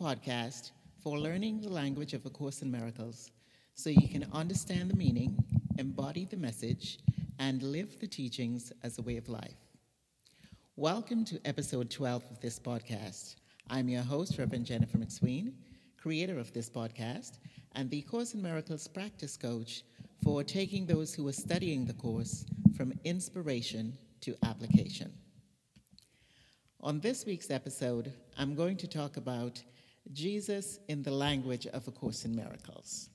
podcast for learning the language of A Course in Miracles so you can understand the meaning, embody the message, and live the teachings as a way of life. Welcome to episode 12 of this podcast. I'm your host, Reverend Jennifer McSween, creator of this podcast, and the Course in Miracles practice coach for taking those who are studying the course from inspiration to application. On this week's episode, I'm going to talk about Jesus in the language of A Course in Miracles.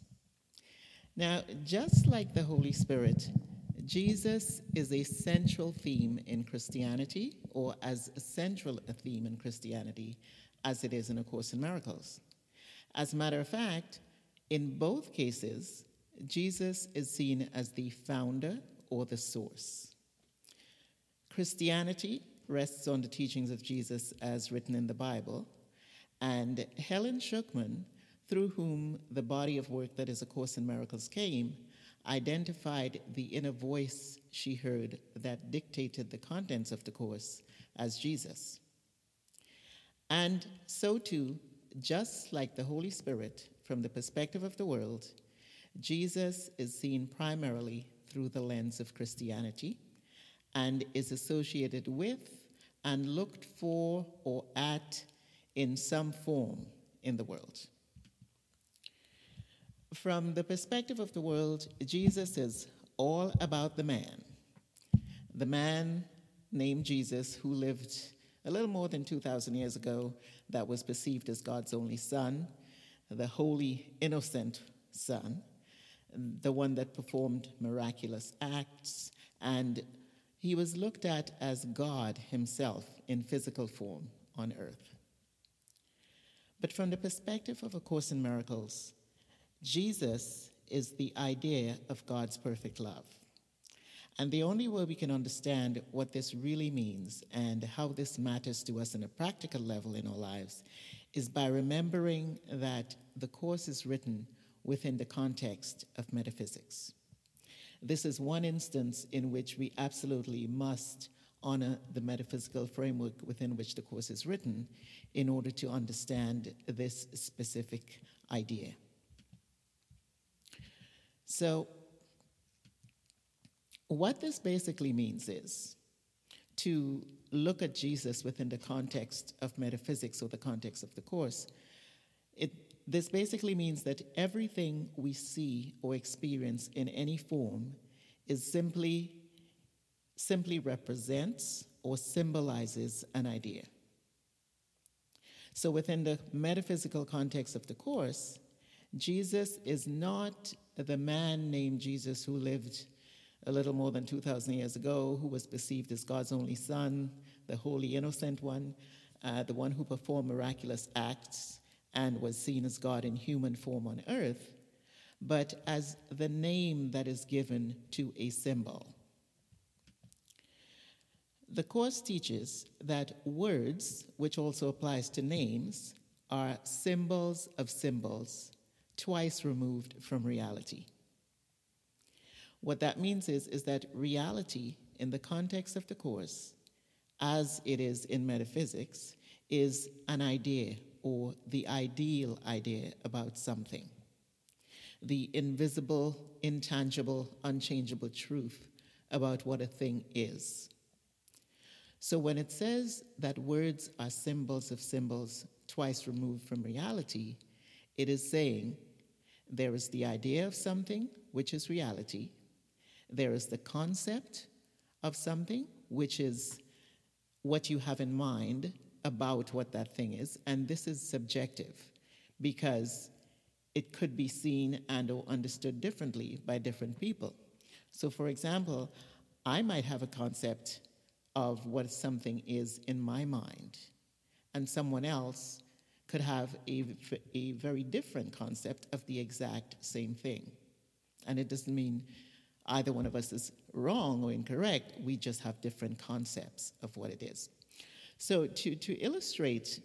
Now, just like the Holy Spirit, Jesus is a central theme in Christianity, or as central a theme in Christianity as it is in A Course in Miracles. As a matter of fact, in both cases, Jesus is seen as the founder or the source. Christianity rests on the teachings of Jesus as written in the Bible. And Helen Schucman, through whom the body of work that is A Course in Miracles came, identified the inner voice she heard that dictated the contents of the Course as Jesus. And so too, just like the Holy Spirit, from the perspective of the world, Jesus is seen primarily through the lens of Christianity and is associated with and looked for or at in some form in the world. From the perspective of the world, Jesus is all about the man. The man named Jesus who lived a little more than 2,000 years ago that was perceived as God's only son, the holy, innocent son, the one that performed miraculous acts and he was looked at as God himself in physical form on earth. But from the perspective of A Course in Miracles, Jesus is the idea of God's perfect love. And the only way we can understand what this really means and how this matters to us on a practical level in our lives is by remembering that the Course is written within the context of metaphysics. This is one instance in which we absolutely must honor the metaphysical framework within which the Course is written in order to understand this specific idea. So, what this basically means is to look at Jesus within the context of metaphysics or the context of the Course. It, this basically means that everything we see or experience in any form is simply simply represents or symbolizes an idea. So within the metaphysical context of the course, Jesus is not the man named Jesus who lived a little more than 2,000 years ago, who was perceived as God's only son, the holy innocent one, uh, the one who performed miraculous acts, and was seen as God in human form on earth, but as the name that is given to a symbol. The Course teaches that words, which also applies to names, are symbols of symbols, twice removed from reality. What that means is, is that reality, in the context of the Course, as it is in metaphysics, is an idea or the ideal idea about something. The invisible, intangible, unchangeable truth about what a thing is. So when it says that words are symbols of symbols twice removed from reality, it is saying there is the idea of something, which is reality, there is the concept of something, which is what you have in mind, about what that thing is, and this is subjective because it could be seen and or understood differently by different people. So for example, I might have a concept of what something is in my mind, and someone else could have a, a very different concept of the exact same thing. And it doesn't mean either one of us is wrong or incorrect, we just have different concepts of what it is. So, to, to illustrate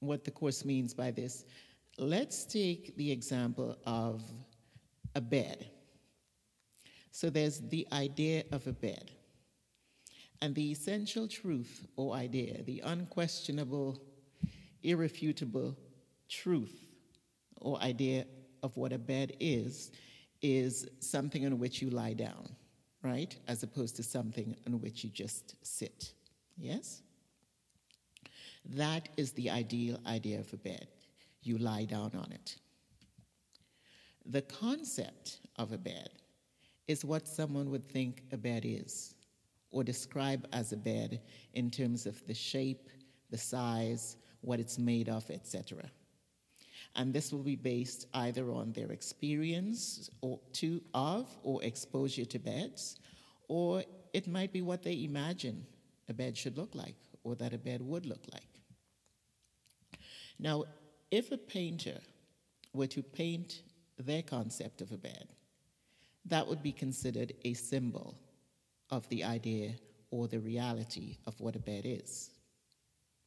what the Course means by this, let's take the example of a bed. So, there's the idea of a bed. And the essential truth oh, or idea, the unquestionable, irrefutable truth oh, or idea of what a bed is is something on which you lie down, right? As opposed to something on which you just sit. Yes? That is the ideal idea of a bed. You lie down on it. The concept of a bed is what someone would think a bed is or describe as a bed in terms of the shape, the size, what it's made of, etc. And this will be based either on their experience or to, of or exposure to beds, or it might be what they imagine a bed should look like or that a bed would look like. Now, if a painter were to paint their concept of a bed, that would be considered a symbol of the idea or the reality of what a bed is.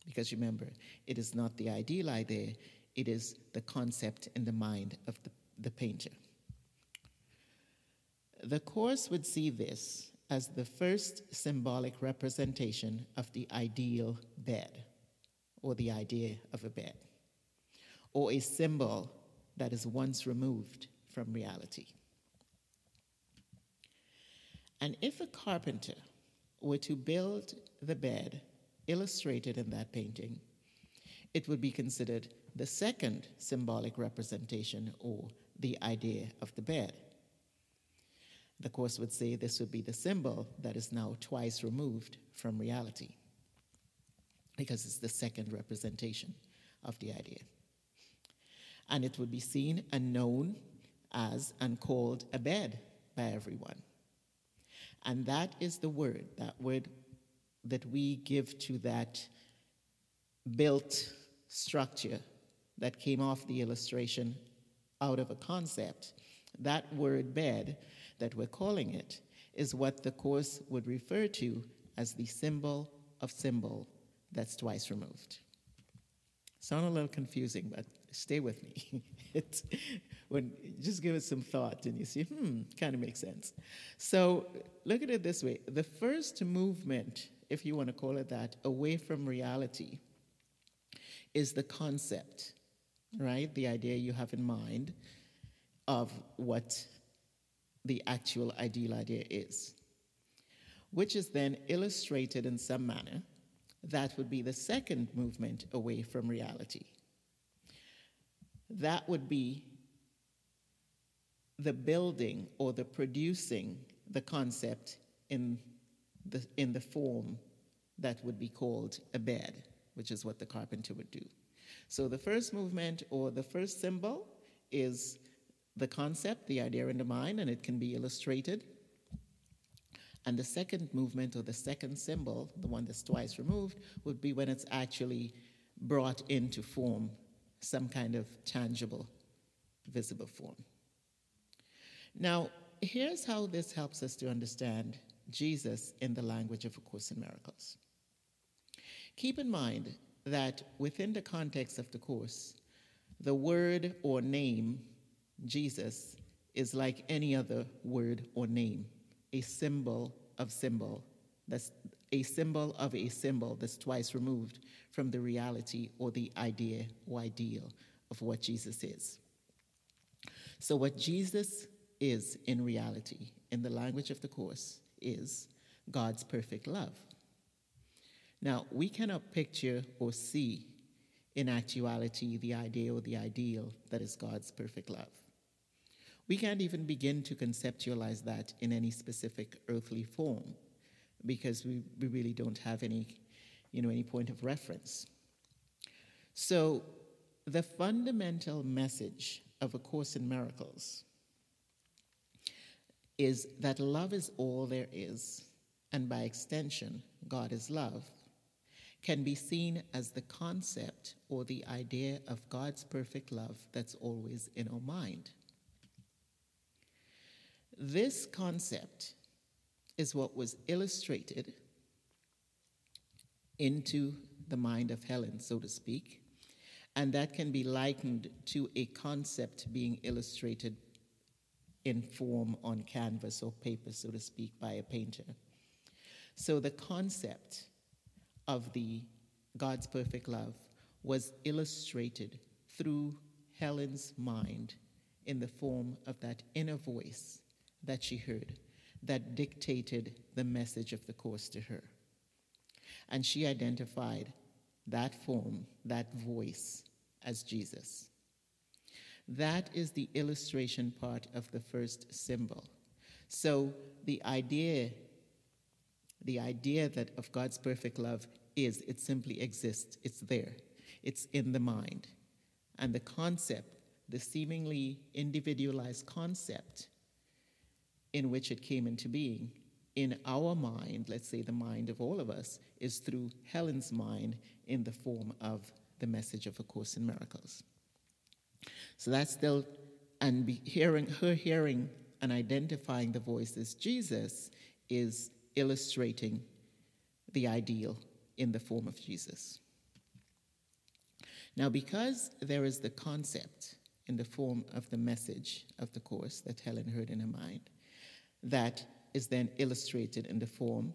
Because remember, it is not the ideal idea, it is the concept in the mind of the, the painter. The Course would see this as the first symbolic representation of the ideal bed, or the idea of a bed, or a symbol that is once removed from reality. And if a carpenter were to build the bed illustrated in that painting, it would be considered the second symbolic representation or the idea of the bed. The Course would say this would be the symbol that is now twice removed from reality because it's the second representation of the idea. And it would be seen and known as and called a bed by everyone. And that is the word, that word that we give to that built structure that came off the illustration out of a concept. That word bed that we're calling it is what the Course would refer to as the symbol of symbol that's twice removed. Sound a little confusing, but stay with me. it's, when, just give it some thought and you see, hmm, kind of makes sense. So look at it this way the first movement, if you want to call it that, away from reality is the concept, right? The idea you have in mind of what the actual ideal idea is, which is then illustrated in some manner. That would be the second movement away from reality. That would be the building or the producing the concept in the, in the form that would be called a bed, which is what the carpenter would do. So the first movement or the first symbol is the concept, the idea in the mind, and it can be illustrated. And the second movement or the second symbol, the one that's twice removed, would be when it's actually brought into form, some kind of tangible, visible form. Now, here's how this helps us to understand Jesus in the language of A Course in Miracles. Keep in mind that within the context of the Course, the word or name, Jesus, is like any other word or name, a symbol of symbol. That's a symbol of a symbol that's twice removed from the reality or the idea or ideal of what Jesus is. So, what Jesus is in reality, in the language of the Course, is God's perfect love. Now, we cannot picture or see in actuality the idea or the ideal that is God's perfect love. We can't even begin to conceptualize that in any specific earthly form because we, we really don't have any, you know, any point of reference. So, the fundamental message of A Course in Miracles is that love is all there is, and by extension, God is love, can be seen as the concept or the idea of God's perfect love that's always in our mind. This concept is what was illustrated into the mind of Helen, so to speak, and that can be likened to a concept being illustrated in form on canvas or paper, so to speak, by a painter. So the concept of the God's perfect love was illustrated through Helen's mind in the form of that inner voice that she heard that dictated the message of the Course to her. And she identified that form, that voice, as Jesus. That is the illustration part of the first symbol. So the idea, the idea that of God's perfect love is it simply exists. It's there. It's in the mind. And the concept, the seemingly individualized concept in which it came into being, in our mind, let's say the mind of all of us, is through Helen's mind in the form of the message of A Course in Miracles. So that's still, and hearing her hearing and identifying the voice as Jesus is illustrating the ideal in the form of Jesus. Now, because there is the concept in the form of the message of the Course that Helen heard in her mind, that is then illustrated in the form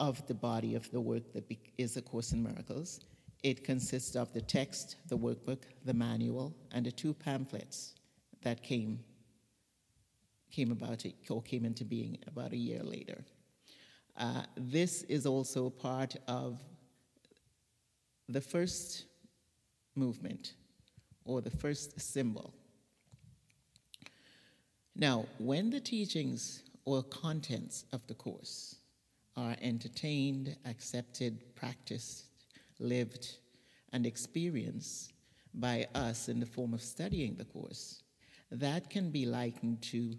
of the body of the work that is A Course in Miracles. It consists of the text, the workbook, the manual, and the two pamphlets that came, came about or came into being about a year later. Uh, this is also part of the first movement or the first symbol. Now, when the teachings or contents of the Course are entertained, accepted, practiced, lived, and experienced by us in the form of studying the Course, that can be likened to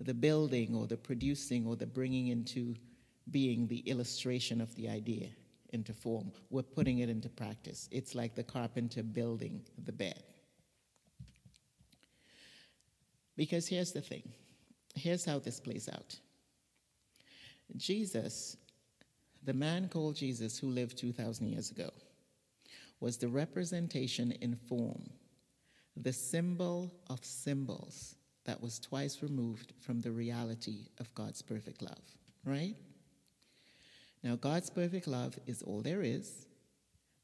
the building or the producing or the bringing into being the illustration of the idea into form. We're putting it into practice. It's like the carpenter building the bed. Because here's the thing here's how this plays out Jesus, the man called Jesus who lived 2,000 years ago, was the representation in form, the symbol of symbols that was twice removed from the reality of God's perfect love, right? Now, God's perfect love is all there is,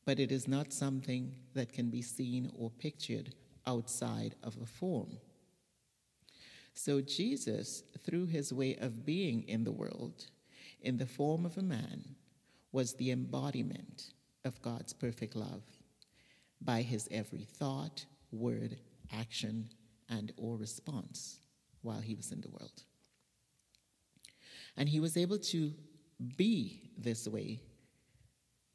but it is not something that can be seen or pictured outside of a form. So, Jesus, through his way of being in the world, in the form of a man, was the embodiment of God's perfect love by his every thought, word, action, and or response while he was in the world. And he was able to be this way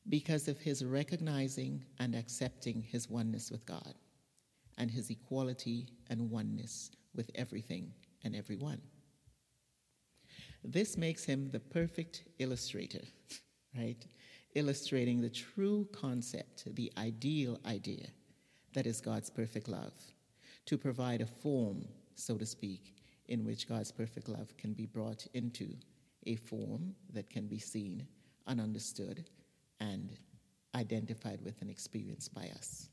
because of his recognizing and accepting his oneness with God and his equality and oneness with everything and everyone. This makes him the perfect illustrator, right? Illustrating the true concept, the ideal idea that is God's perfect love, to provide a form, so to speak, in which God's perfect love can be brought into a form that can be seen and understood and identified with and experienced by us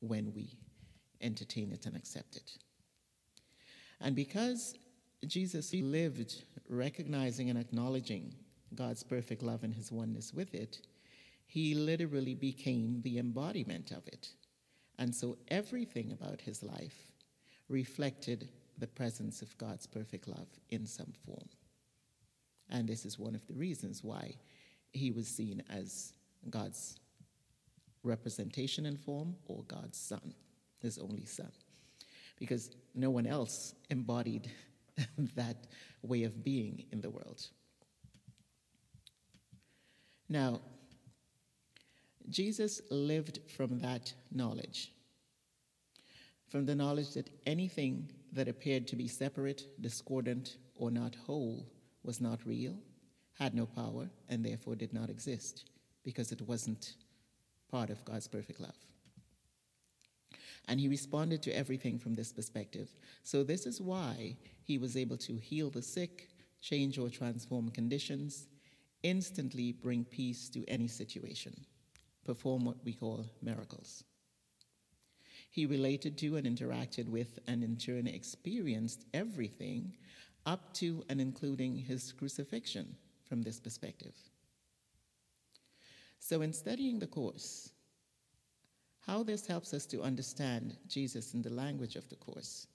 when we entertain it and accept it. And because Jesus lived recognizing and acknowledging God's perfect love and his oneness with it, he literally became the embodiment of it. And so everything about his life reflected the presence of God's perfect love in some form. And this is one of the reasons why he was seen as God's representation and form or God's son, his only son. Because no one else embodied that way of being in the world. Now, Jesus lived from that knowledge, from the knowledge that anything that appeared to be separate, discordant, or not whole was not real, had no power, and therefore did not exist because it wasn't part of God's perfect love. And he responded to everything from this perspective. So, this is why he was able to heal the sick, change or transform conditions, instantly bring peace to any situation, perform what we call miracles. He related to and interacted with and in turn experienced everything up to and including his crucifixion from this perspective. So, in studying the Course, how this helps us to understand Jesus in the language of the Course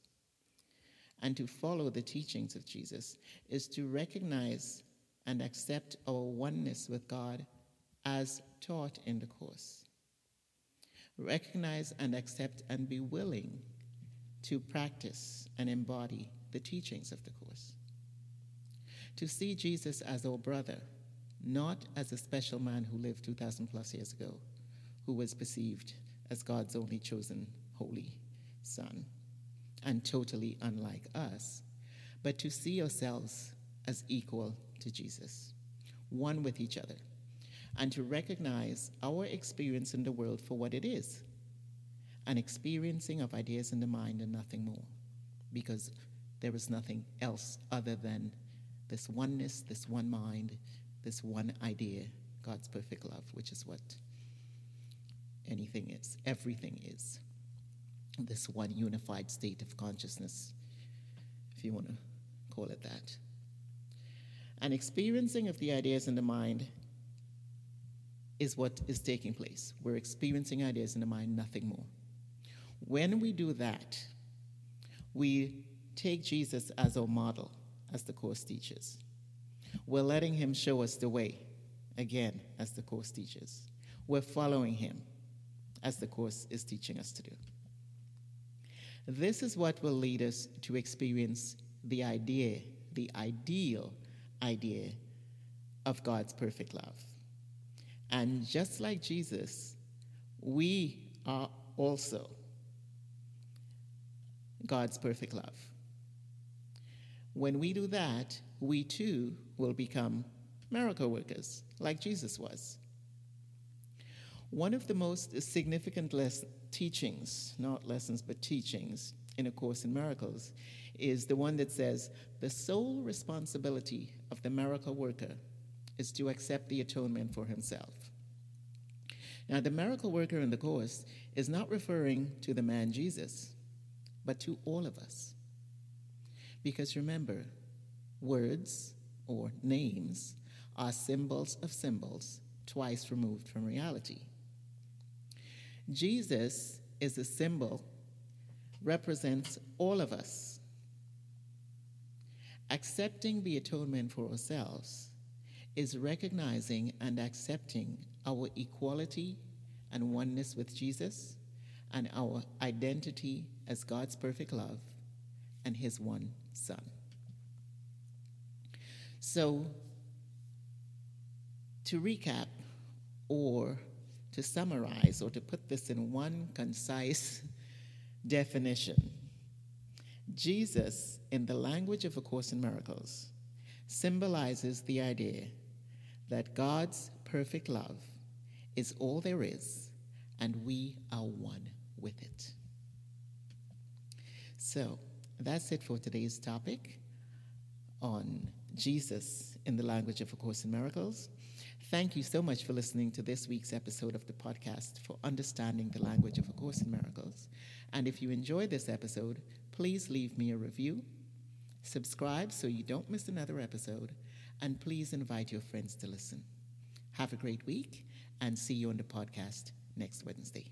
and to follow the teachings of Jesus is to recognize and accept our oneness with God as taught in the Course. Recognize and accept and be willing to practice and embody the teachings of the Course. To see Jesus as our brother, not as a special man who lived 2,000 plus years ago, who was perceived as God's only chosen holy son and totally unlike us, but to see ourselves as equal to Jesus, one with each other, and to recognize our experience in the world for what it is an experiencing of ideas in the mind and nothing more, because there is nothing else other than this oneness, this one mind, this one idea, God's perfect love, which is what anything is, everything is. This one unified state of consciousness, if you want to call it that. An experiencing of the ideas in the mind is what is taking place. We're experiencing ideas in the mind, nothing more. When we do that, we take Jesus as our model, as the Course teaches. We're letting him show us the way, again, as the Course teaches. We're following him, as the Course is teaching us to do. This is what will lead us to experience the idea, the ideal idea of God's perfect love. And just like Jesus, we are also God's perfect love. When we do that, we too will become miracle workers, like Jesus was. One of the most significant les- teachings, not lessons, but teachings in A Course in Miracles, is the one that says the sole responsibility of the miracle worker is to accept the atonement for himself. Now, the miracle worker in the Course is not referring to the man Jesus, but to all of us. Because remember, words or names are symbols of symbols twice removed from reality. Jesus is a symbol, represents all of us. Accepting the atonement for ourselves is recognizing and accepting our equality and oneness with Jesus and our identity as God's perfect love and His one Son. So, to recap or to summarize or to put this in one concise definition, Jesus, in the language of A Course in Miracles, symbolizes the idea that God's perfect love is all there is, and we are one with it. So, that's it for today's topic on Jesus in the language of A Course in Miracles. Thank you so much for listening to this week's episode of the podcast for understanding the language of A Course in Miracles. And if you enjoyed this episode, please leave me a review, subscribe so you don't miss another episode, and please invite your friends to listen. Have a great week and see you on the podcast next Wednesday.